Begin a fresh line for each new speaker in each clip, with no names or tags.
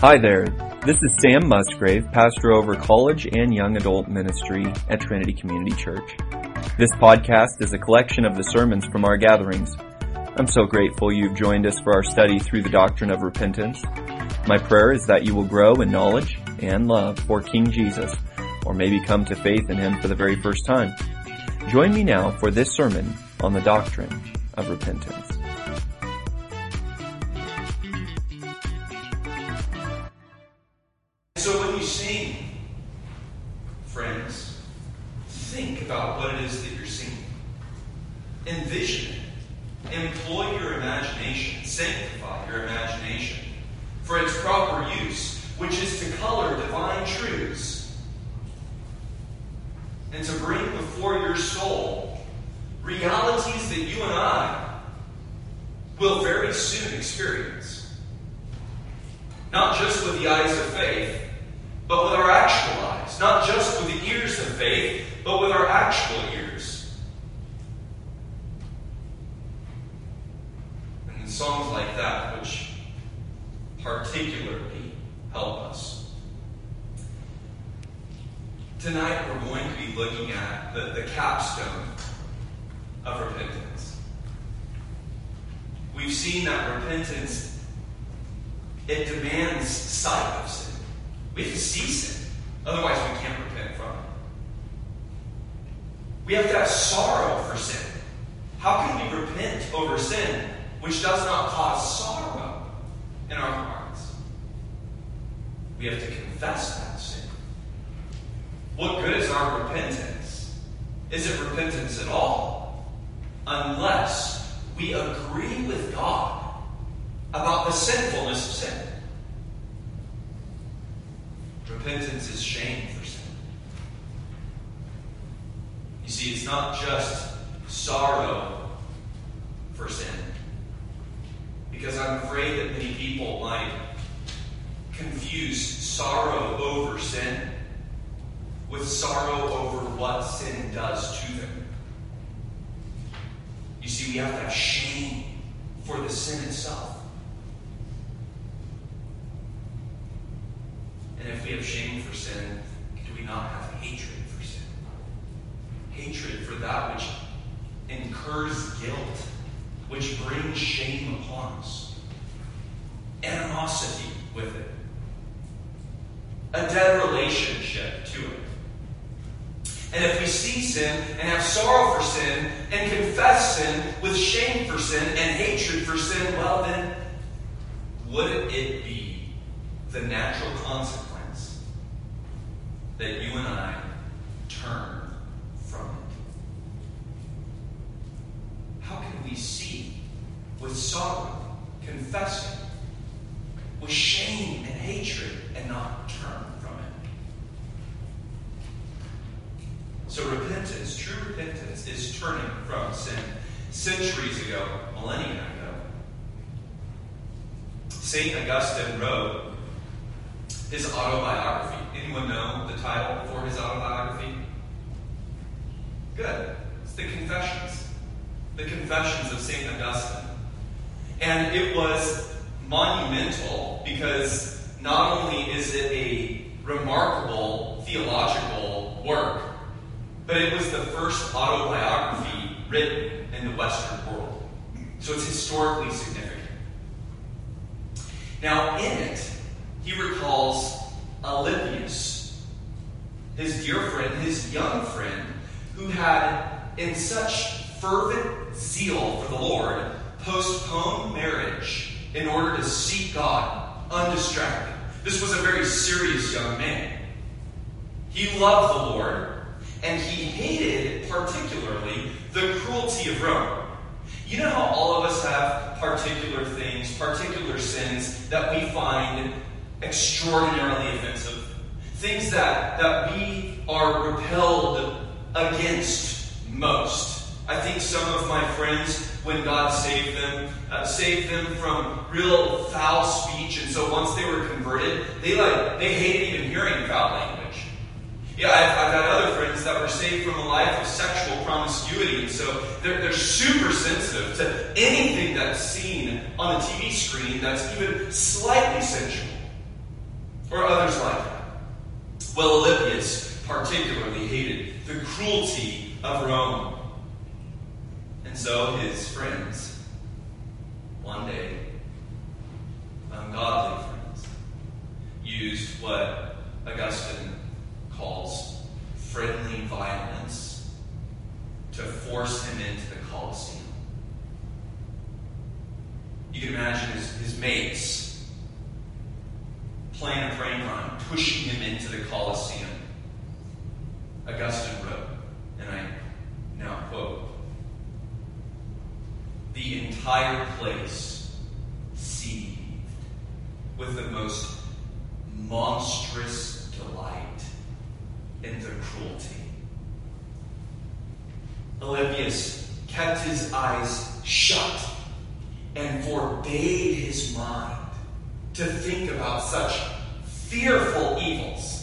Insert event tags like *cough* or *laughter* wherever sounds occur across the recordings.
Hi there. This is Sam Musgrave, pastor over college and young adult ministry at Trinity Community Church. This podcast is a collection of the sermons from our gatherings. I'm so grateful you've joined us for our study through the doctrine of repentance. My prayer is that you will grow in knowledge and love for King Jesus, or maybe come to faith in Him for the very first time. Join me now for this sermon on the doctrine of repentance.
Repentance it demands sight of sin. We have to see sin. Otherwise, we can't repent from it. We have to have sorrow for sin. How can we repent over sin which does not cause sorrow in our hearts? We have to confess that sin. What good is our repentance? Is it repentance at all? Unless we agree with God about the sinfulness of sin. Repentance is shame for sin. You see, it's not just sorrow for sin. Because I'm afraid that many people might confuse sorrow over sin with sorrow over what sin does to them. You see, we have to have shame for the sin itself. And if we have shame for sin, do we not have hatred for sin? Hatred for that which incurs guilt, which brings shame upon us. Animosity with it. A dead relationship to it. And if we see sin and have sorrow for sin and confess sin with shame for sin and hatred for sin, well, then wouldn't it be the natural consequence that you and I turn from it? How can we see with sorrow, confessing, with shame and hatred, and not turn from it? So, repentance, true repentance, is turning from sin. Centuries ago, millennia ago, St. Augustine wrote his autobiography. Anyone know the title for his autobiography? Good. It's the Confessions. The Confessions of St. Augustine. And it was monumental because not only is it a remarkable theological work, but it was the first autobiography written in the Western world. So it's historically significant. Now, in it, he recalls Alypius, his dear friend, his young friend, who had, in such fervent zeal for the Lord, postponed marriage in order to seek God undistracted. This was a very serious young man. He loved the Lord, and he hated particularly the cruelty of Rome. You know how all of us have particular things, particular sins that we find extraordinarily offensive? Things that, that we are repelled against most. I think some of my friends, when God saved them, uh, saved them from real foul speech. And so once they were converted, they like they hated even hearing foul language. Yeah, I've, I've had other friends that were saved from a life of sexual promiscuity, and so they're, they're super sensitive to anything that's seen on the TV screen that's even slightly sensual, or others like that. Well, Alypius particularly hated the cruelty of Rome. And so his friends, one day, ungodly friends, used what Augustine calls friendly violence to force him into the Colosseum. You can imagine his, his mates playing a prank on him, pushing him into the Colosseum. Augustine wrote, and I now quote, the entire place seethed with the most monstrous delight in their cruelty. Alypius kept his eyes shut and forbade his mind to think about such fearful evils.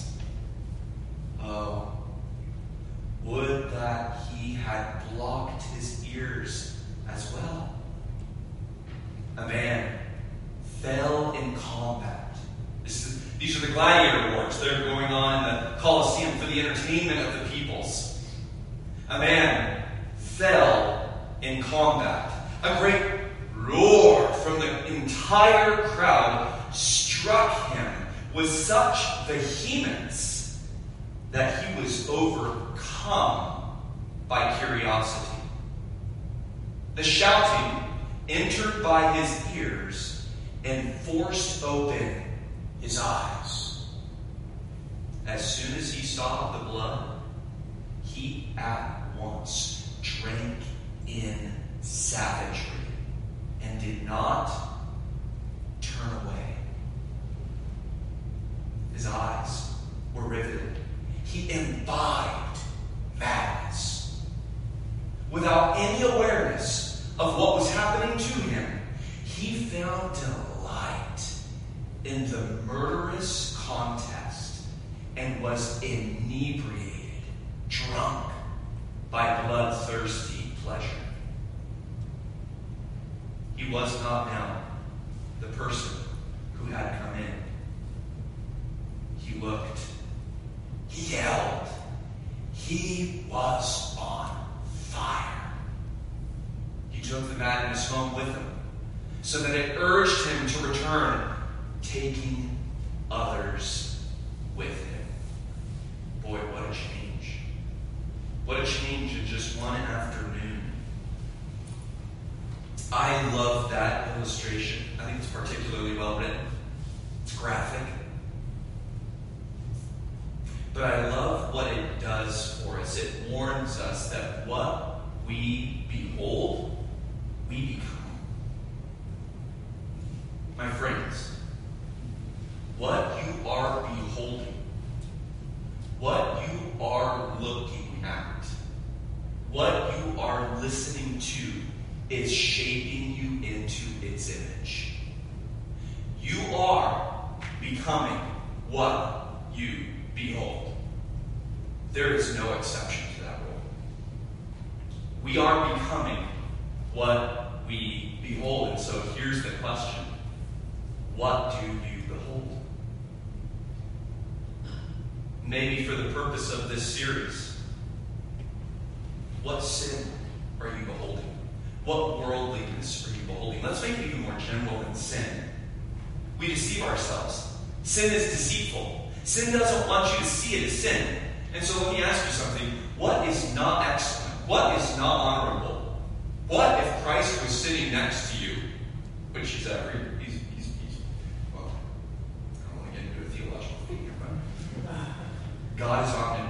maybe for the purpose of this series. What sin are you beholding? What worldliness are you beholding? Let's make it even more general than sin. We deceive ourselves. Sin is deceitful. Sin doesn't want you to see it as sin. And so let me ask you something. What is not excellent? What is not honorable? What if Christ was sitting next to you, which is every God is omnipotent.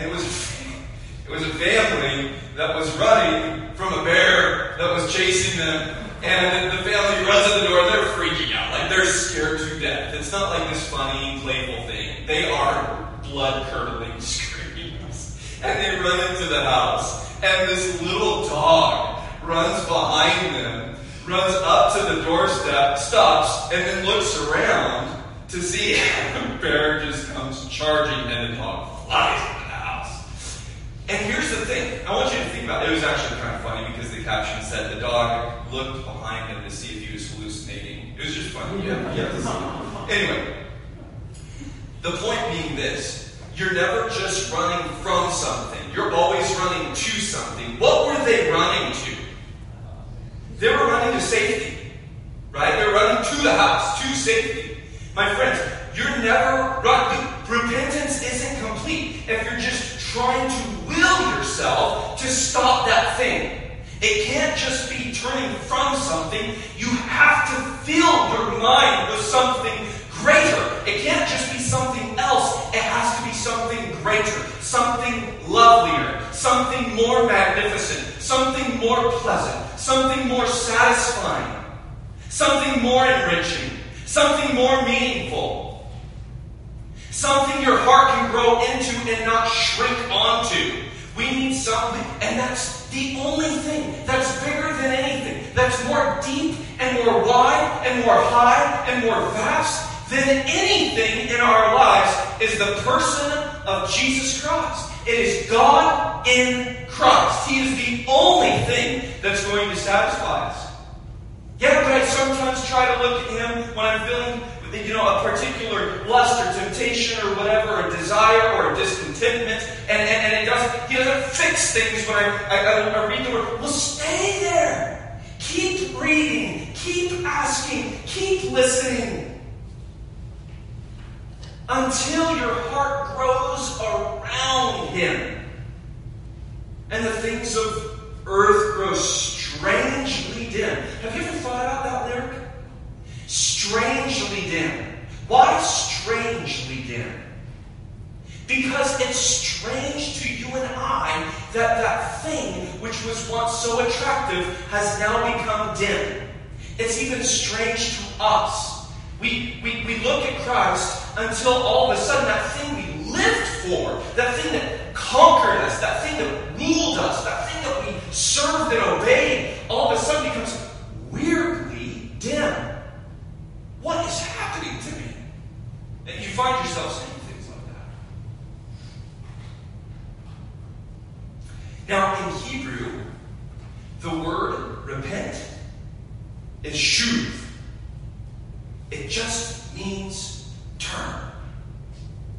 And it was *laughs* it was a family that was running from a bear that was chasing them, and the family runs at the door. They're freaking out, like they're scared to death. It's not like this funny, playful thing. They are blood curdling *laughs* screams, and they run into the house, and this little dog runs behind them, runs up to the doorstep, stops, and then looks around to see *laughs* how the bear just comes charging, and the dog flies. And here's the thing. I want you to think about it. It was actually kind of funny because the caption said the dog looked behind him to see if he was hallucinating. It was just funny. Yeah, yeah. Anyway, the point being this. You're never just running from something. You're always running to something. What were they running to? They were running to safety. Right? They're running to the house, to safety. My friends, you're never running. Repentance isn't complete if you're just trying to will yourself to stop that thing. It can't just be turning from something. You have to fill your mind with something greater. It can't just be something else. It has to be something greater, something lovelier, something more magnificent, something more pleasant, something more satisfying, something more enriching, something more meaningful, something your heart can grow into and not shrink onto. We need something, and that's the only thing that's bigger than anything, that's more deep and more wide and more high and more vast than anything in our lives is the person of Jesus Christ. It is God in Christ. He is the only thing that's going to satisfy us. Yeah, but I sometimes try to look at Him when I'm feeling you know, a particular lust or temptation or whatever, a desire or a discontentment, and, and, and it doesn't, he doesn't fix things when I, I, I read the word. Well, stay there. Keep reading. Keep asking. Keep listening. Until your heart grows around him. And the things of earth grow strangely dim. Have you ever thought about that lyric? Strangely dim. Why strangely dim? Because it's strange to you and I that that thing which was once so attractive has now become dim. It's even strange to us. We, we, we look at Christ until all of a sudden that thing we lived for, that thing that conquered us, that thing that ruled us, that thing that we served and obeyed, all of a sudden becomes weirdly dim. What is happening to me? And you find yourself saying things like that. Now, in Hebrew, the word repent is shuv. It just means turn.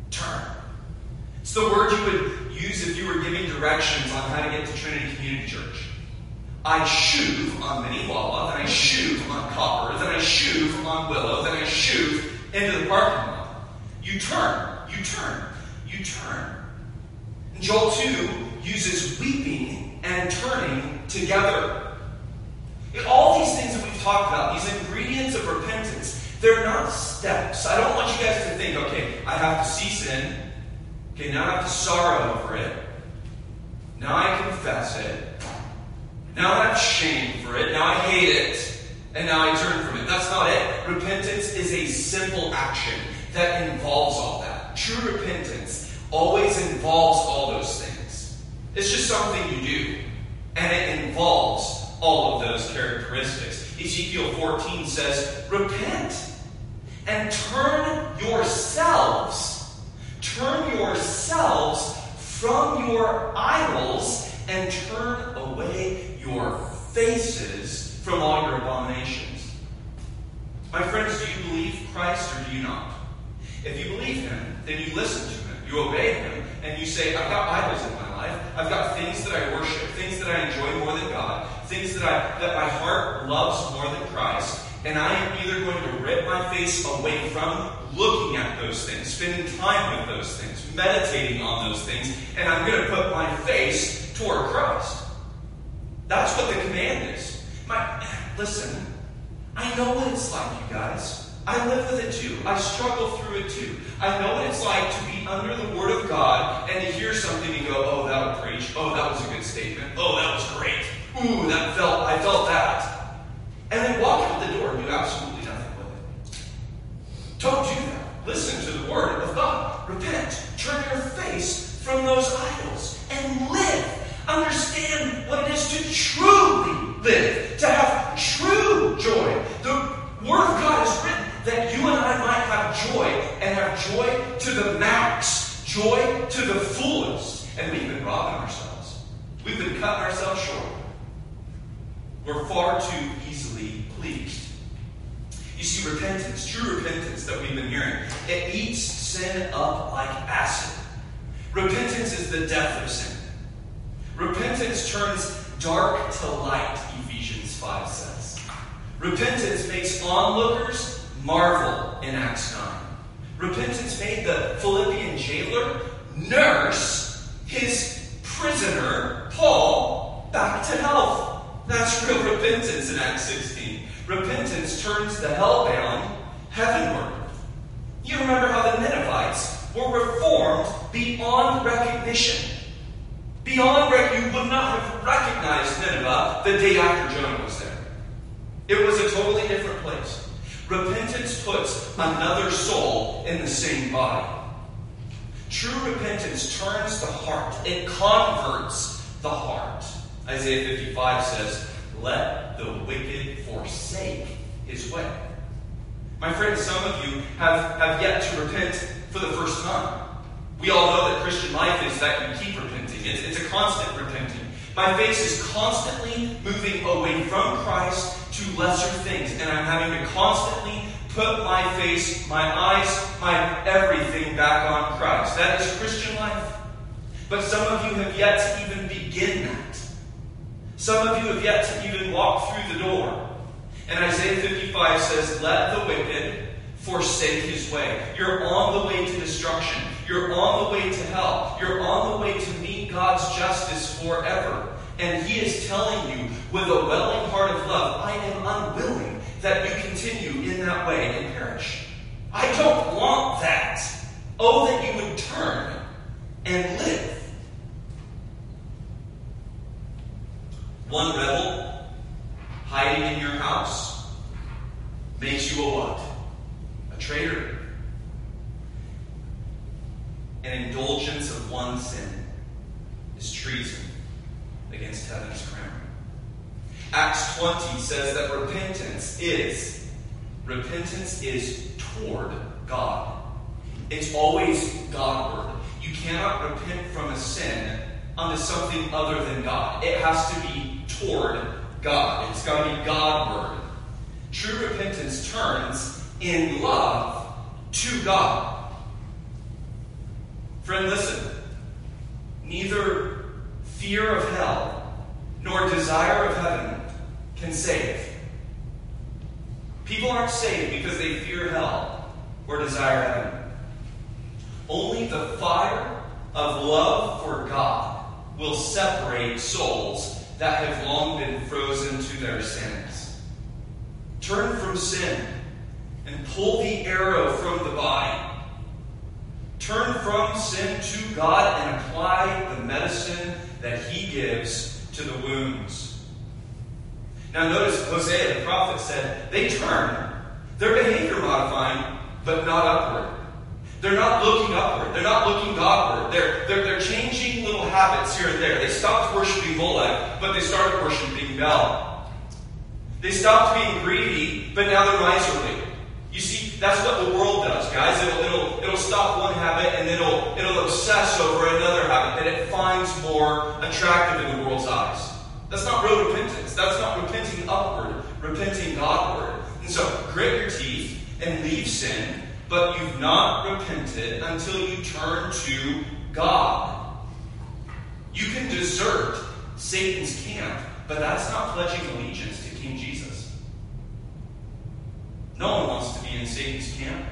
Turn. It's the word you would use if you were giving directions on how to get to Trinity Community Church. I shuv on Minnewawa, then I shuv on Copper, then I shuv on Willow, then I shuv into the parking lot. You turn, you turn, you turn. And Joel 2 uses weeping and turning together. All these things that we've talked about, these ingredients of repentance, they're not steps. I don't want you guys to think, okay, I have to see sin. Okay, now I have to sorrow over it. Now I confess it. Now I have shame for it. Now I hate it. And now I turn from it. That's not it. Repentance is a simple action that involves all that. True repentance always involves all those things. It's just something you do. And it involves all of those characteristics. Ezekiel 14 says, Repent and turn yourselves, turn yourselves from your idols and turn away your faces from all your abominations. My friends, do you believe Christ or do you not? If you believe him, then you listen to him, you obey him, and you say, I've got idols in my life. I've got things that I worship, things that I enjoy more than God, things that I that my heart loves more than Christ. And I am either going to rip my face away from looking at those things, spending time with those things, meditating on those things, and I'm going to put my face toward Christ. That's what the command is. My, listen, I know what it's like, you guys. I live with it too. I struggle through it too. I know what it's like to be under the Word of God and to hear something and go, oh, that preach. Oh, that was a good statement. Oh, that was great. Ooh, that felt, I felt that. And then walk out the door and do absolutely nothing with it. Don't do that. Listen to the Word of God. Repent. Turn your face from those idols and live. Understand what it is to truly live, to have true joy. The Word of God is written that you and I might have joy and have joy to the max, joy to the fullest. And we've been robbing ourselves. We've been cutting ourselves short. We're far too easily pleased. You see, repentance, true repentance that we've been hearing, it eats sin up like acid. Repentance is the death of sin. Repentance turns dark to light, Ephesians 5 says. Repentance makes onlookers marvel in Acts 9. Repentance made the Philippian jailer nurse his prisoner, Paul, back to health. That's real repentance in Acts 16. Repentance turns the hellbound heavenward. You remember how the Ninevites were reformed beyond recognition. Beyond rec, you would not have recognized Nineveh the day after Jonah was there. It was a totally different place. Repentance puts another soul in the same body. True repentance turns the heart, it converts the heart. Isaiah 55 says, Let the wicked forsake his way. My friends, some of you have, have yet to repent for the first time. We all know that Christian life is that you keep repenting. It's, it's a constant repenting. My face is constantly moving away from Christ to lesser things, and I'm having to constantly put my face, my eyes, my everything back on Christ. That is Christian life. But some of you have yet to even begin that. Some of you have yet to even walk through the door. And Isaiah 55 says, Let the wicked forsake his way. You're on the way to destruction. You're on the way to hell. You're on the way to meet God's justice forever. And he is telling you with a welling heart of love, I am unwilling that you continue in that way and perish. I don't want that. Oh, that you would turn and live. One rebel hiding in your house makes you a what? A traitor. An indulgence of one sin is treason against heaven's crown. Acts 20 says that repentance is repentance is toward God. It's always Godward. You cannot repent from a sin unto something other than God. It has to be toward God. It's got to be Godward. True repentance turns in love to God. Friend, listen. Neither fear of hell nor desire of heaven can save. People aren't saved because they fear hell or desire heaven. Only the fire of love for God will separate souls that have long been frozen to their sins. Turn from sin and pull the arrow from the body. Turn from sin to God and apply the medicine that He gives to the wounds. Now, notice Hosea the prophet said, they turn. They're behavior modifying, but not upward. They're not looking upward. They're not looking Godward. They're, they're, they're changing little habits here and there. They stopped worshiping Molech, but they started worshiping Bel. They stopped being greedy, but now they're miserly. You see, that's what the world does, guys. It'll, it'll, it'll stop one habit and it'll, it'll obsess over another habit that it finds more attractive in the world's eyes. That's not real repentance. That's not repenting upward, repenting Godward. And so, grit your teeth and leave sin but you've not repented until you turn to God. You can desert Satan's camp, but that's not pledging allegiance to King Jesus. No one wants to be in Satan's camp.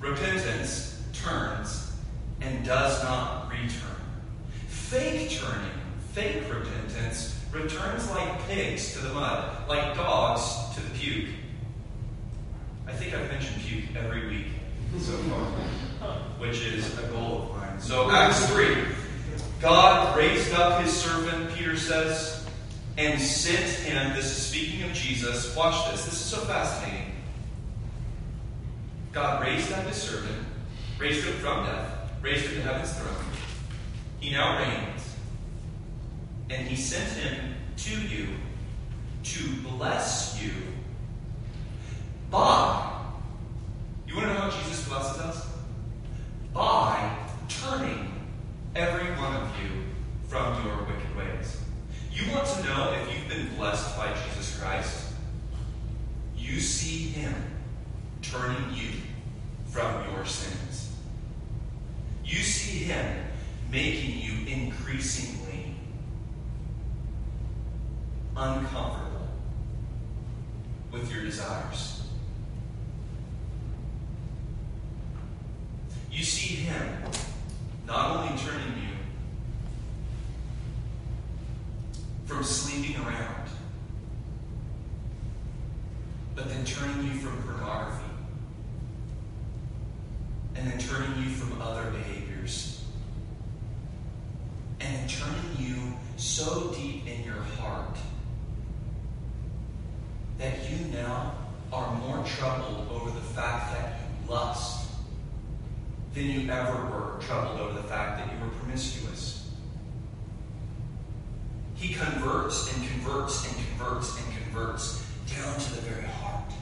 Repentance turns and does not return. Fake turning, fake repentance, returns like pigs to the mud, like dogs to the puke. I think I've mentioned puke every week so far, which is a goal of mine. So, Acts 3. God raised up his servant, Peter says, and sent him. This is speaking of Jesus. Watch this. This is so fascinating. God raised up his servant, raised him from death, raised him to heaven's throne. He now reigns. And he sent him to you to bless you by. You want to know how Jesus blesses us? By turning every one of you from your wicked ways. You want to know if you've been blessed by Jesus Christ? You see him turning you from your sins. You see him making you increasingly uncomfortable with your desires. You see him not only turning you from sleeping around, but then turning you from pornography, and then turning you from other behaviors, and then turning you so deep in your heart that you now are more troubled over the fact that you lust than you ever were troubled over the fact that you were promiscuous. He converts and converts and converts and converts down to the very heart.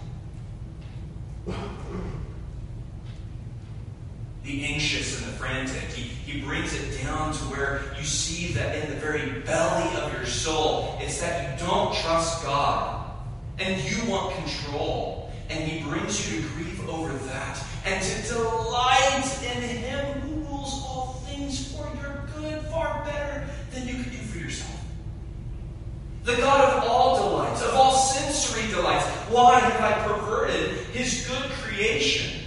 The anxious and the frantic. He, he brings it down to where you see that in the very belly of your soul, it's that you don't trust God and you want control. And he brings you to grieve over that and to delight in him who rules all things for your good far better than you could do for yourself. The God of all delights, of all sensory delights. Why have I perverted his good creation?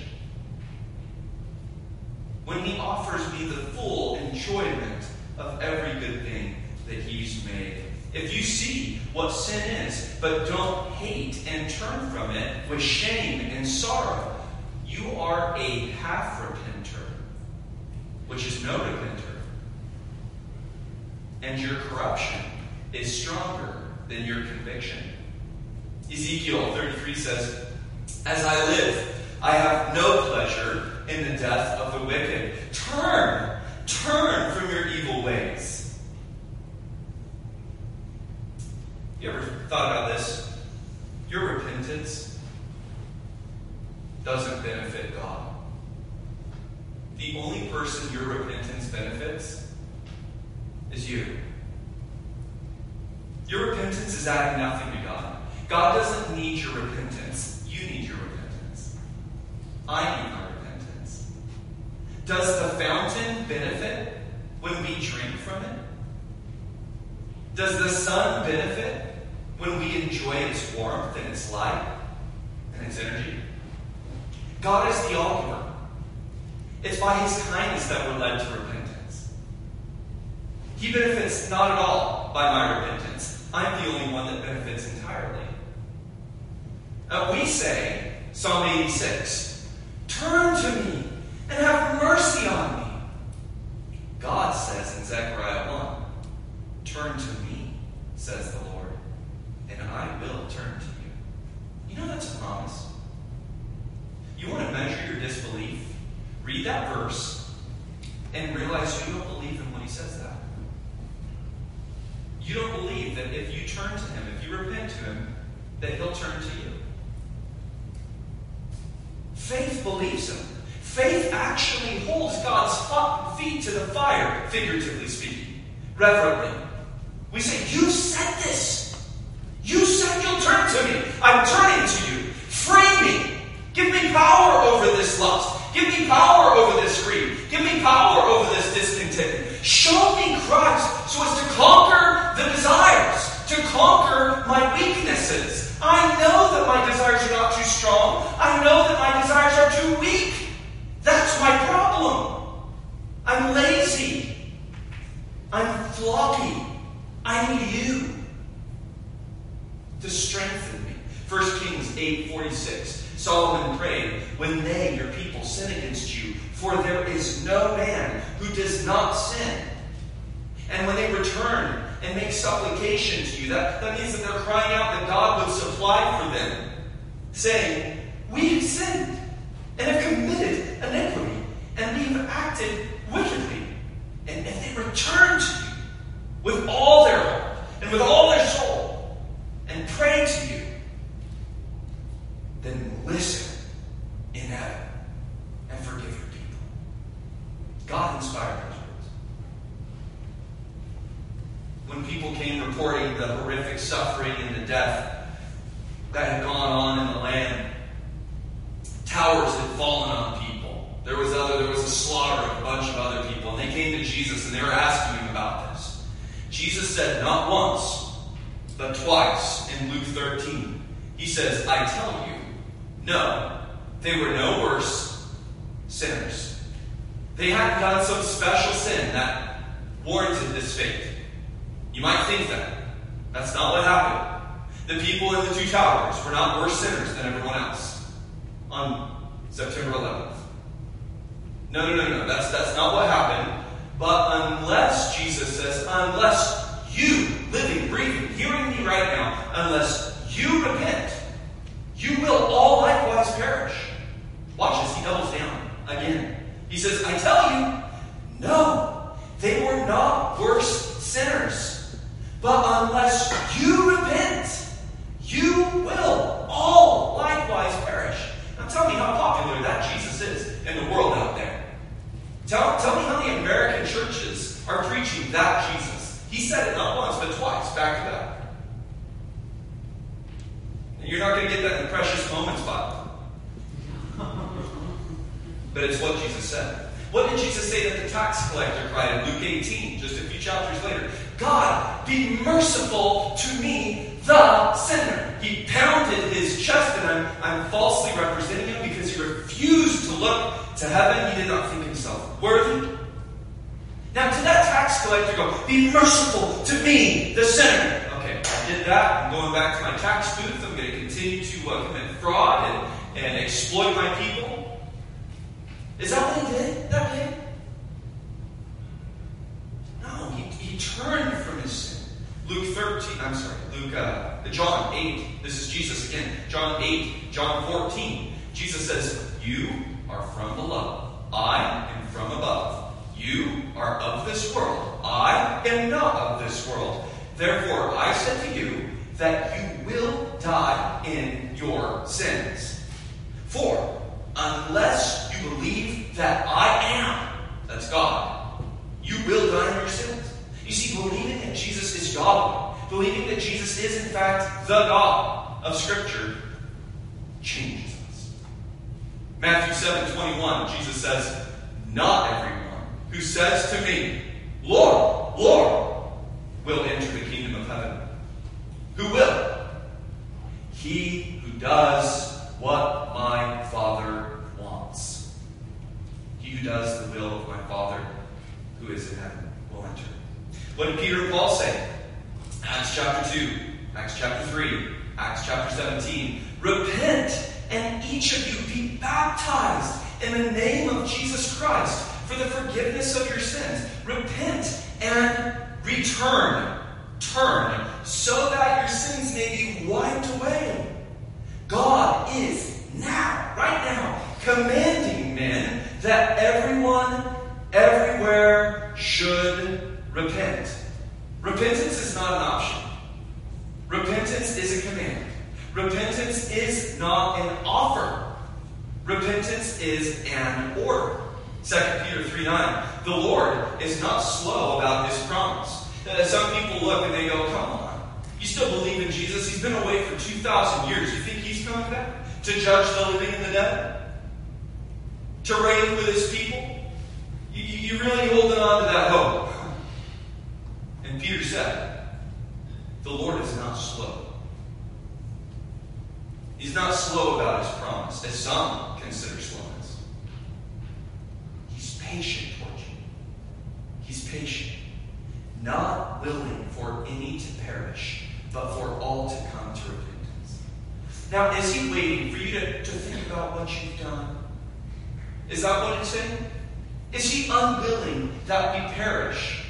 When he offers me the full enjoyment of every good thing that he's made. If you see what sin is, but don't hate and turn from it with shame and sorrow, you are a half repenter, which is no repenter. And your corruption is stronger than your conviction. Ezekiel 33 says, As I live, I have no pleasure in the death of the wicked. Turn, turn from your evil ways. You ever thought about this? Your repentance doesn't benefit God. The only person your repentance benefits is you. Your repentance is adding nothing to God. God doesn't need your repentance. You need your repentance. I need my repentance. Does the fountain benefit when we drink from it? Does the sun benefit when we enjoy its warmth and its light and its energy? God is the author. It's by his kindness that we're led to repentance. He benefits not at all by my repentance. I'm the only one that benefits entirely. Now we say, Psalm 86, Turn to me and have mercy on me. God says in Zechariah 1, Turn to me, says the Lord, and I will turn to you. You know that's a promise. You want to measure your disbelief? Read that verse and realize you don't believe in what he says that. You don't believe that if you turn to him, if you repent to him, that he'll turn to you. Faith believes him. Faith actually holds God's feet to the fire, figuratively speaking, reverently. We say, You said this. You said you'll turn to me. I'm turning to you. Free me. Give me power over this lust. Give me power over this greed. Give me power over this discontent. Show me Christ so as to conquer the desires, to conquer my weaknesses. I know that my desires are not too strong. I know that my desires are too weak. That's my problem. I'm lazy. I'm floppy. I need you to strengthen me. 1 Kings 8:46. Solomon prayed, When they, your people, sin against you, for there is no man who does not sin. And when they return and make supplication to you, that, that means that they're crying out that God would supply for them, saying, We have sinned and have committed iniquity, and we have acted wickedly. And if they return to you with all their heart and with all their soul and pray to you, then listen in heaven and forgive your people. God inspired those words. When people came reporting the horrific suffering and the death that had gone on in the land, towers had fallen on people. There was other, there was a slaughter of a bunch of other people, and they came to Jesus and they were asking him about this. Jesus said not once, but twice in Luke 13. He says, I tell you, no, they were no worse sinners. They hadn't done some special sin that warranted this fate. You might think that. That's not what The people in the two towers were not worse sinners than everyone else on September 11th. No, no, no, no. That's, that's not what happened. But unless, Jesus says, unless you, living, breathing, hearing me right now, unless you repent, you will all likewise perish. Watch as he doubles down again. He says, I tell you, no, they were not worse sinners. But unless you repent, you will all likewise perish. Now tell me how popular that Jesus is in the world out there. Tell, tell me how the American churches are preaching that Jesus. He said it not once, but twice, back to back. And you're not going to get that in the Precious Moments Bible. *laughs* But it's what Jesus said. What did Jesus say that the tax collector cried in Luke 18, just a few chapters later? God, be merciful to me, the sinner. He pounded his chest, and I'm, I'm falsely representing him because he refused to look to heaven. He did not think himself worthy. Now, to that tax collector go, be merciful to me, the sinner. Okay, I did that. I'm going back to my tax booth. I'm going to continue to uh, commit fraud and, and exploit my people. Is that what he did that day? No, he, he turned from his sin. Luke 13, I'm sorry, Luke, uh, John 8, this is Jesus again. John 8, John 14. Jesus says, You are from below, I am from above. You are of this world, I am not of this world. Therefore, I said to you that you will die in your sins. For unless you believe that I am, that's God, you will die in your sins. You see, believing that Jesus is God, believing that Jesus is in fact the God of Scripture, changes us. Matthew 7 21, Jesus says, Not everyone who says to me, Lord, Lord, will enter the kingdom of heaven. Who will? He who does what my Father. Who does the will of my Father who is in heaven will enter. What did Peter and Paul say? Acts chapter 2, Acts chapter 3, Acts chapter 17. Repent and each of you be baptized in the name of Jesus Christ for the forgiveness of your sins. Repent and return. Turn so that your sins may be wiped away. God is now, right now, commanding men that everyone, everywhere should repent. Repentance is not an option. Repentance is a command. Repentance is not an offer. Repentance is an order. 2 Peter 3 9. The Lord is not slow about his promise. Some people look and they go, come on. You still believe in Jesus? He's been away for 2,000 years. You think he's coming back? To judge the living and the dead? To reign with his people? You, you really holding on to that hope? And Peter said, The Lord is not slow. He's not slow about his promise, as some consider slowness. He's patient towards you. He's patient. not willing for any to perish, but for all to come to repentance. Now, is he waiting for you to, to think about what you've done? Is that what it's saying? Is he unwilling that we perish?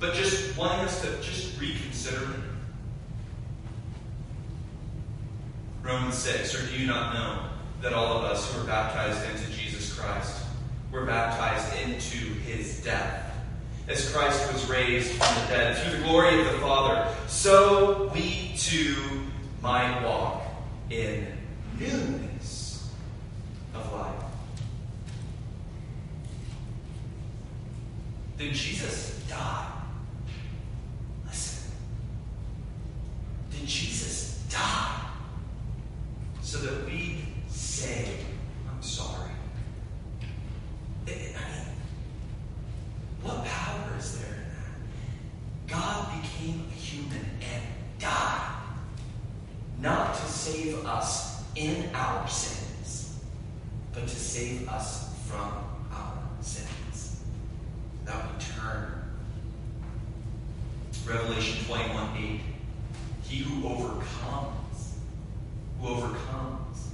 But just wanting us to just reconsider it? Romans 6, or do you not know that all of us who are baptized into Jesus Christ were baptized into his death? As Christ was raised from the dead through the glory of the Father, so we too might walk in newness of life. Did Jesus die? Listen. Did Jesus die so that we say, I'm sorry? I mean, what power is there in that? God became a human and died, not to save us in our sins, but to save us from our sins. That we turn. Revelation 21 8. He who overcomes, who overcomes,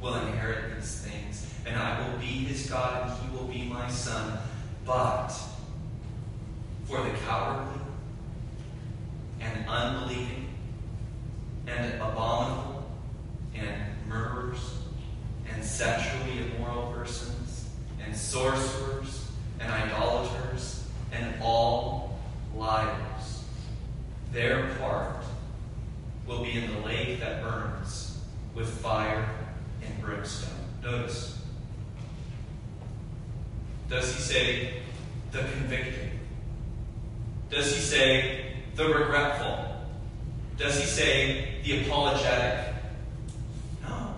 will inherit these things, and I will be his God, and he will be my son. But for the cowardly and unbelieving and abominable and murderers and sexually immoral persons and sorcerers and idolaters and all liars. Their part will be in the lake that burns with fire and brimstone. Notice. Does he say the convicted? Does he say the regretful? Does he say the apologetic? No.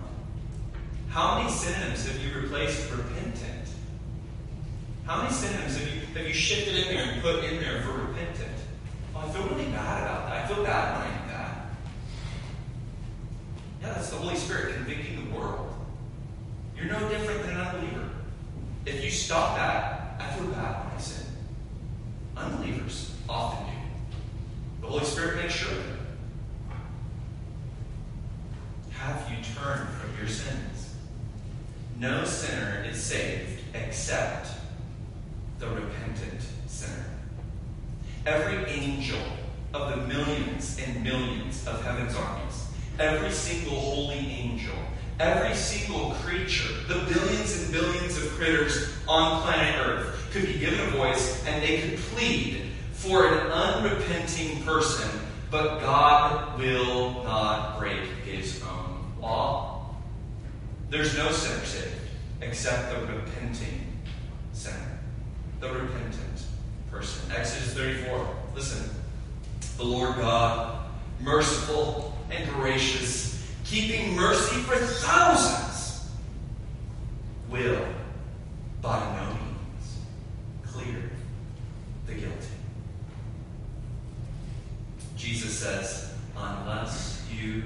How many synonyms have you replaced repentant? How many synonyms have you have you shifted in there and put in there for repentant? I feel really bad about that. I feel bad when I do that. Yeah, that's the Holy Spirit convicting the world. You're no different than an unbeliever. If you stop that, I feel bad when I sin. Unbelievers often do. The Holy Spirit makes sure. Have you turned from your sins? No sinner is saved except the repentant sinner. Every angel of the millions and millions of heaven's armies, every single holy angel, every single creature, the billions and billions of critters on planet Earth could be given a voice and they could plead for an unrepenting person, but God will not break his own law. There's no sinner saved except the repenting sinner, the repentant person. Exodus 34. Listen. The Lord God, merciful and gracious, keeping mercy for thousands, will by no means clear the guilty. Jesus says, unless you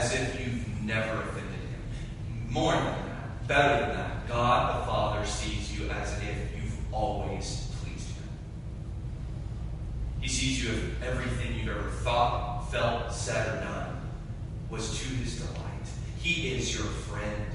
as if you've never offended him. More than that, better than that, God the Father sees you as if you've always pleased him. He sees you as everything you've ever thought, felt, said, or done was to his delight. He is your friend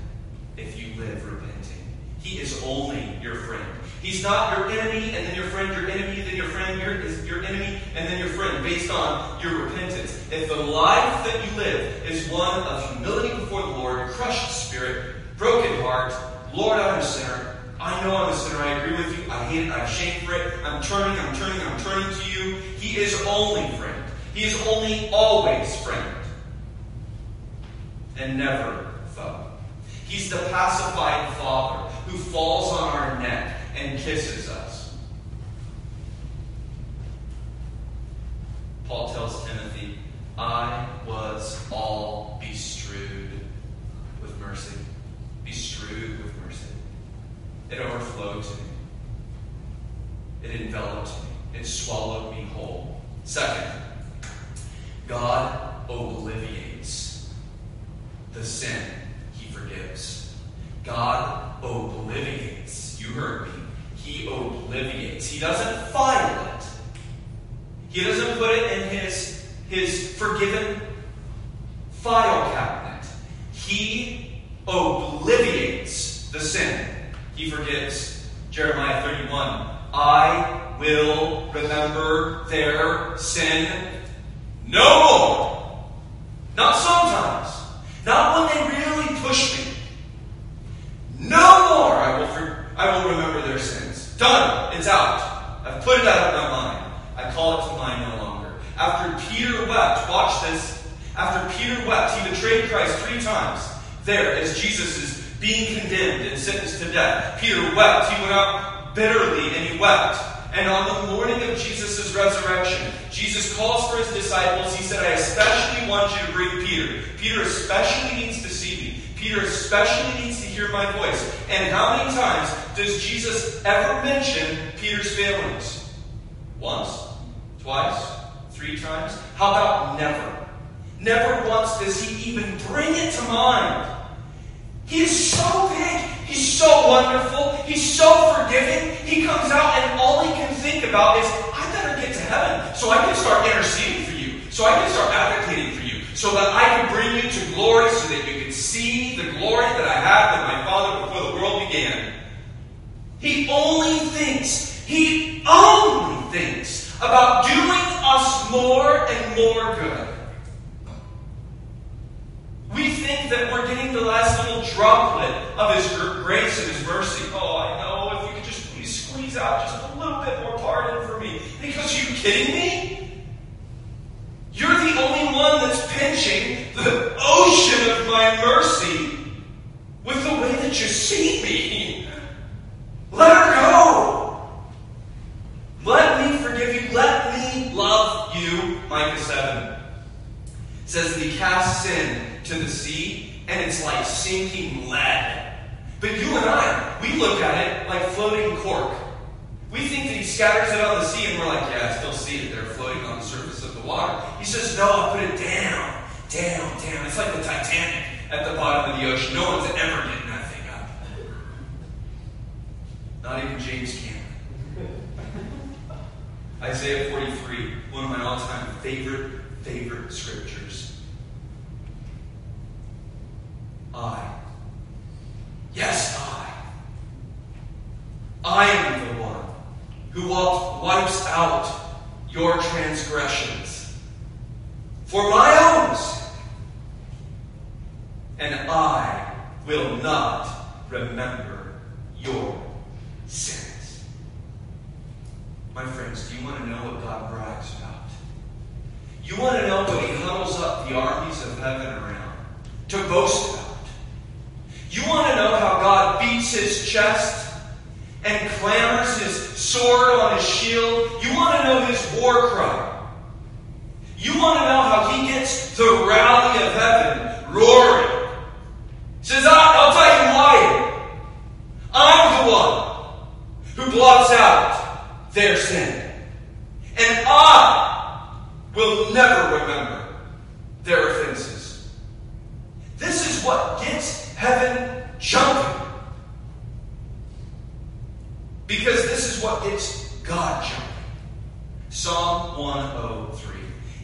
if you live repenting. He is only your friend He's not your enemy, and then your friend, your enemy, then your friend, your, your enemy, and then your friend, based on your repentance. If the life that you live is one of humility before the Lord, crushed spirit, broken heart, Lord, I'm a sinner. I know I'm a sinner. I agree with you. I hate it. I'm ashamed for it. I'm turning, I'm turning, I'm turning to you. He is only friend. He is only always friend. And never foe. He's the pacified father who falls on our neck and kisses us. Paul tells Timothy, I was all bestrewed with mercy. Bestrewed with mercy. It overflowed to me. It enveloped me. It swallowed me whole. Second, God obliviates the sin he forgives. God obliviates. You heard me. He obliviates. He doesn't file it. He doesn't put it in his, his forgiven file cabinet. He obliviates the sin. He forgives. Jeremiah 31. I will remember their sin no more. Not sometimes. Not when they really push me. No more I will, I will remember their sins. Done. It's out. I've put it out of my mind. I call it to mind no longer. After Peter wept, watch this. After Peter wept, he betrayed Christ three times. There, as Jesus is being condemned and sentenced to death, Peter wept. He went out bitterly and he wept. And on the morning of Jesus' resurrection, Jesus calls for his disciples. He said, I especially want you to bring Peter. Peter especially needs to see. Peter especially needs to hear my voice. And how many times does Jesus ever mention Peter's failings? Once? Twice? Three times? How about never? Never once does he even bring it to mind. He is so big. He's so wonderful. He's so forgiving. He comes out and all he can think about is, I better get to heaven so I can start interceding for you, so I can start advocating for you, so that I can bring you to glory, so that you can see the glory that I have with my Father before the world began. He only thinks, he only thinks about doing us more and more good. We think that we're getting the last little droplet of His grace and His mercy. Oh, I know. If you could just please squeeze out just a little bit more pardon for me. Because you kidding me? You're the only one that's pinching the ocean of my mercy with the way that you see me. Let her go. Let me forgive you. Let me love you. Micah 7 says that he casts sin to the sea, and it's like sinking lead. But you and I, we look at it like floating cork. We think that he scatters it on the sea, and we're like, yeah, I still see it there floating on the surface of the water. He says, no, I put it down, down, down. It's like the Titanic at the bottom of the ocean. No one's ever getting that thing up. Not even James Cameron. Isaiah 43, one of my all time favorite, favorite scriptures. I. Yes, I. I am the one who wipes out your transgressions for my own. And I will not remember your sins. My friends, do you want to know what God brags about? You want to know what He huddles up the armies of heaven around to boast about? You want to know how God beats his chest and clamors his sword on his shield? You want to know his war cry? You want to know how he gets the rally of heaven roaring? He says, I'll tell you why. I'm the one who blots out their sin. And I will never remember their offenses. This is what gets heaven jumping. Because this is what gets God jumping. Psalm 103.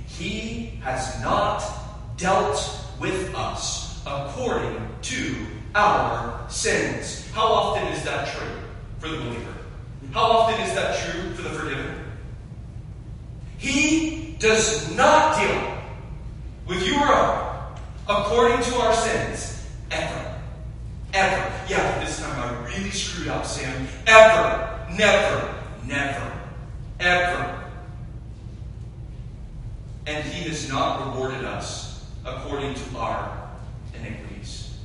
He has not dealt with us according to our sins. How often is that true for the believer? How often is that true for the forgiven? He does not deal with you or I according to our sins ever. Ever. Yeah, this time I really screwed up, Sam. Ever. Never. Never. Ever. And he has not rewarded us according to our iniquities.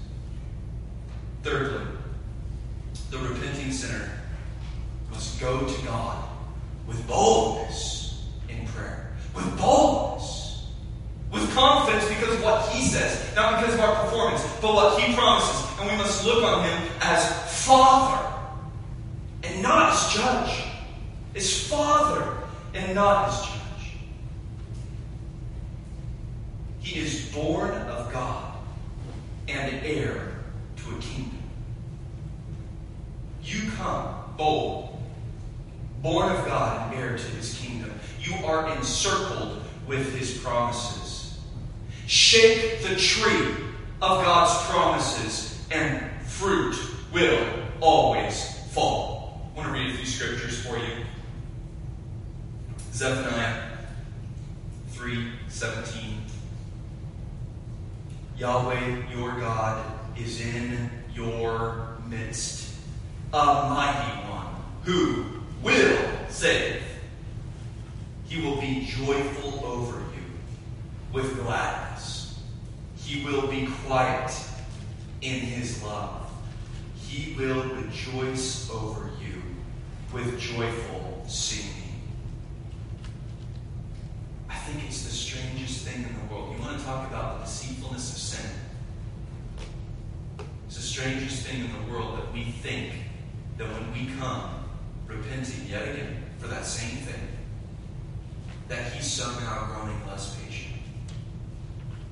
Thirdly, the repenting sinner go to God with boldness in prayer. With boldness. With confidence because of what He says, not because of our performance, but what He promises. And we must look on Him as Father and not as Judge. As Father and not as Judge. He is born of God and heir to a kingdom. You come bold, born of God and heir to his kingdom. You are encircled with his promises. Shake the tree of God's promises, and fruit will always fall. I want to read a few scriptures for you. Zephaniah 3 17. Yahweh your God is in your midst, a mighty one who will save. He will be joyful over you with gladness. He will be quiet in his love. He will rejoice over you with joyful singing. I think it's the strangest thing in the world. You want to talk about the deceitfulness of sin? It's the strangest thing in the world that we think that when we come repenting yet again for that same thing, that he's somehow growing less patient.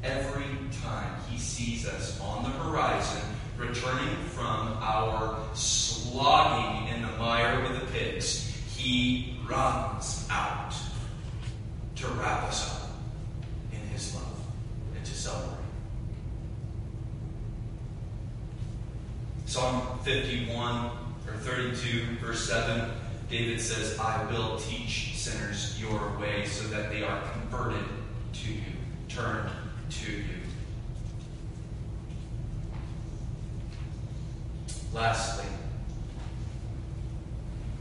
Every time he sees us on the horizon, returning from our slogging in the mire with the pigs, he runs out to wrap us up in his love and to celebrate. Psalm 51 or 32, verse 7, David says, I will teach sinners your way so that they are converted to you, turned to you. Lastly,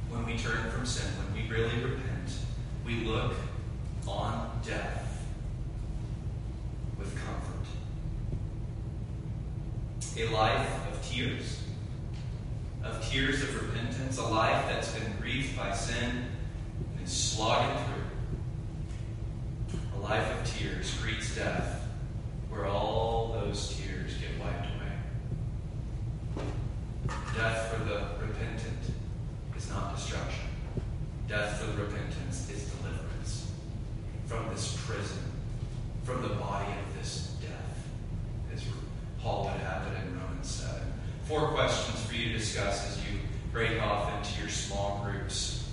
when we turn from sin, when we really repent, we look on death with comfort. A life of tears, of tears of repentance, a life that's been grieved by sin and is slogging through. A life of tears greets death, where all those tears get wiped away. Death for the repentant is not destruction. Death for the repentance is deliverance from this prison, from the body of this death, as Paul would have it in Romans 7. Four questions for you to discuss as you break off into your small groups.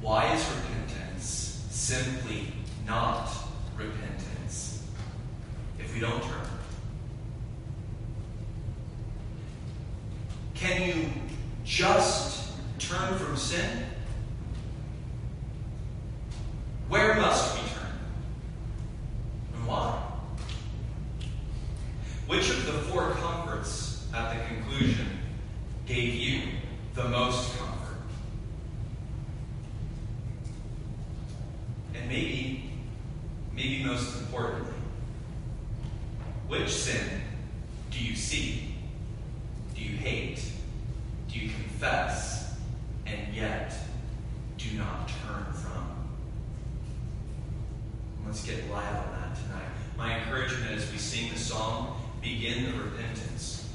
Why is repentance simply not repentance if we don't turn? Can you just turn from sin? Where must we turn? And why? Which of the four comforts at the conclusion gave you the most comfort? And maybe, maybe most importantly, which sin do you see? Do you hate? Do you confess? And yet do not turn from? Let's get live on that tonight. My encouragement as we sing the song, begin the repentance.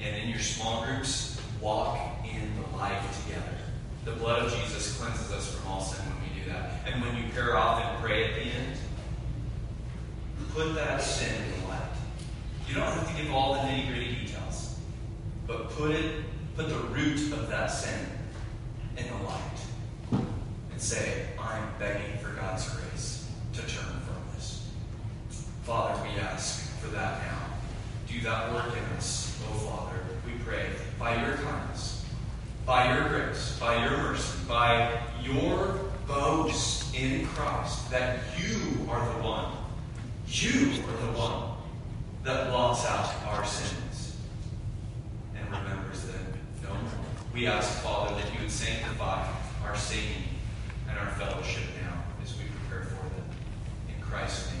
And in your small groups, walk in the life together. The blood of Jesus cleanses us from all sin when we do that. And when you pair off and pray at the end, put that sin in the light. You don't have to give all the nitty gritty details, but put it, put the root of that sin in the light. And and say, I'm begging for God's grace to turn from this. Father, ask for that now. Do that work in us, oh Father, we pray, by your kindness, by your grace, by your mercy, by your boast in Christ, that you are the one, you are the one that blots out our sins and remembers them no more. We ask, Father, that you would sanctify our singing and our fellowship now as we prepare for them. In Christ's name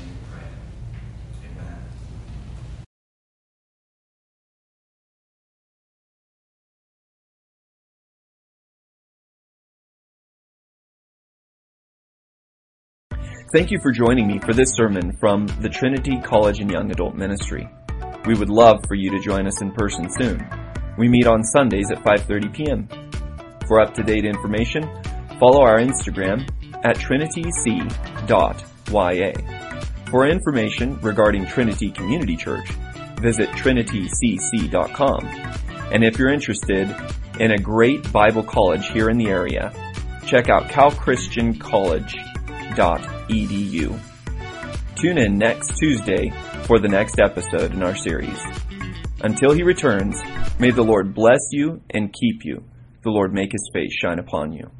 Thank you for joining me for this sermon from the Trinity College and Young Adult Ministry. We would love for you to join us in person soon. We meet on Sundays at 5:30 p.m. For up-to-date information, follow our Instagram at trinityc.ya. For information regarding Trinity Community Church, visit trinitycc.com. And if you're interested in a great Bible college here in the area, check out calchristiancollege.edu. Tune in next Tuesday for the next episode in our series. Until he returns, may the Lord bless you and keep you. The Lord make his face shine upon you.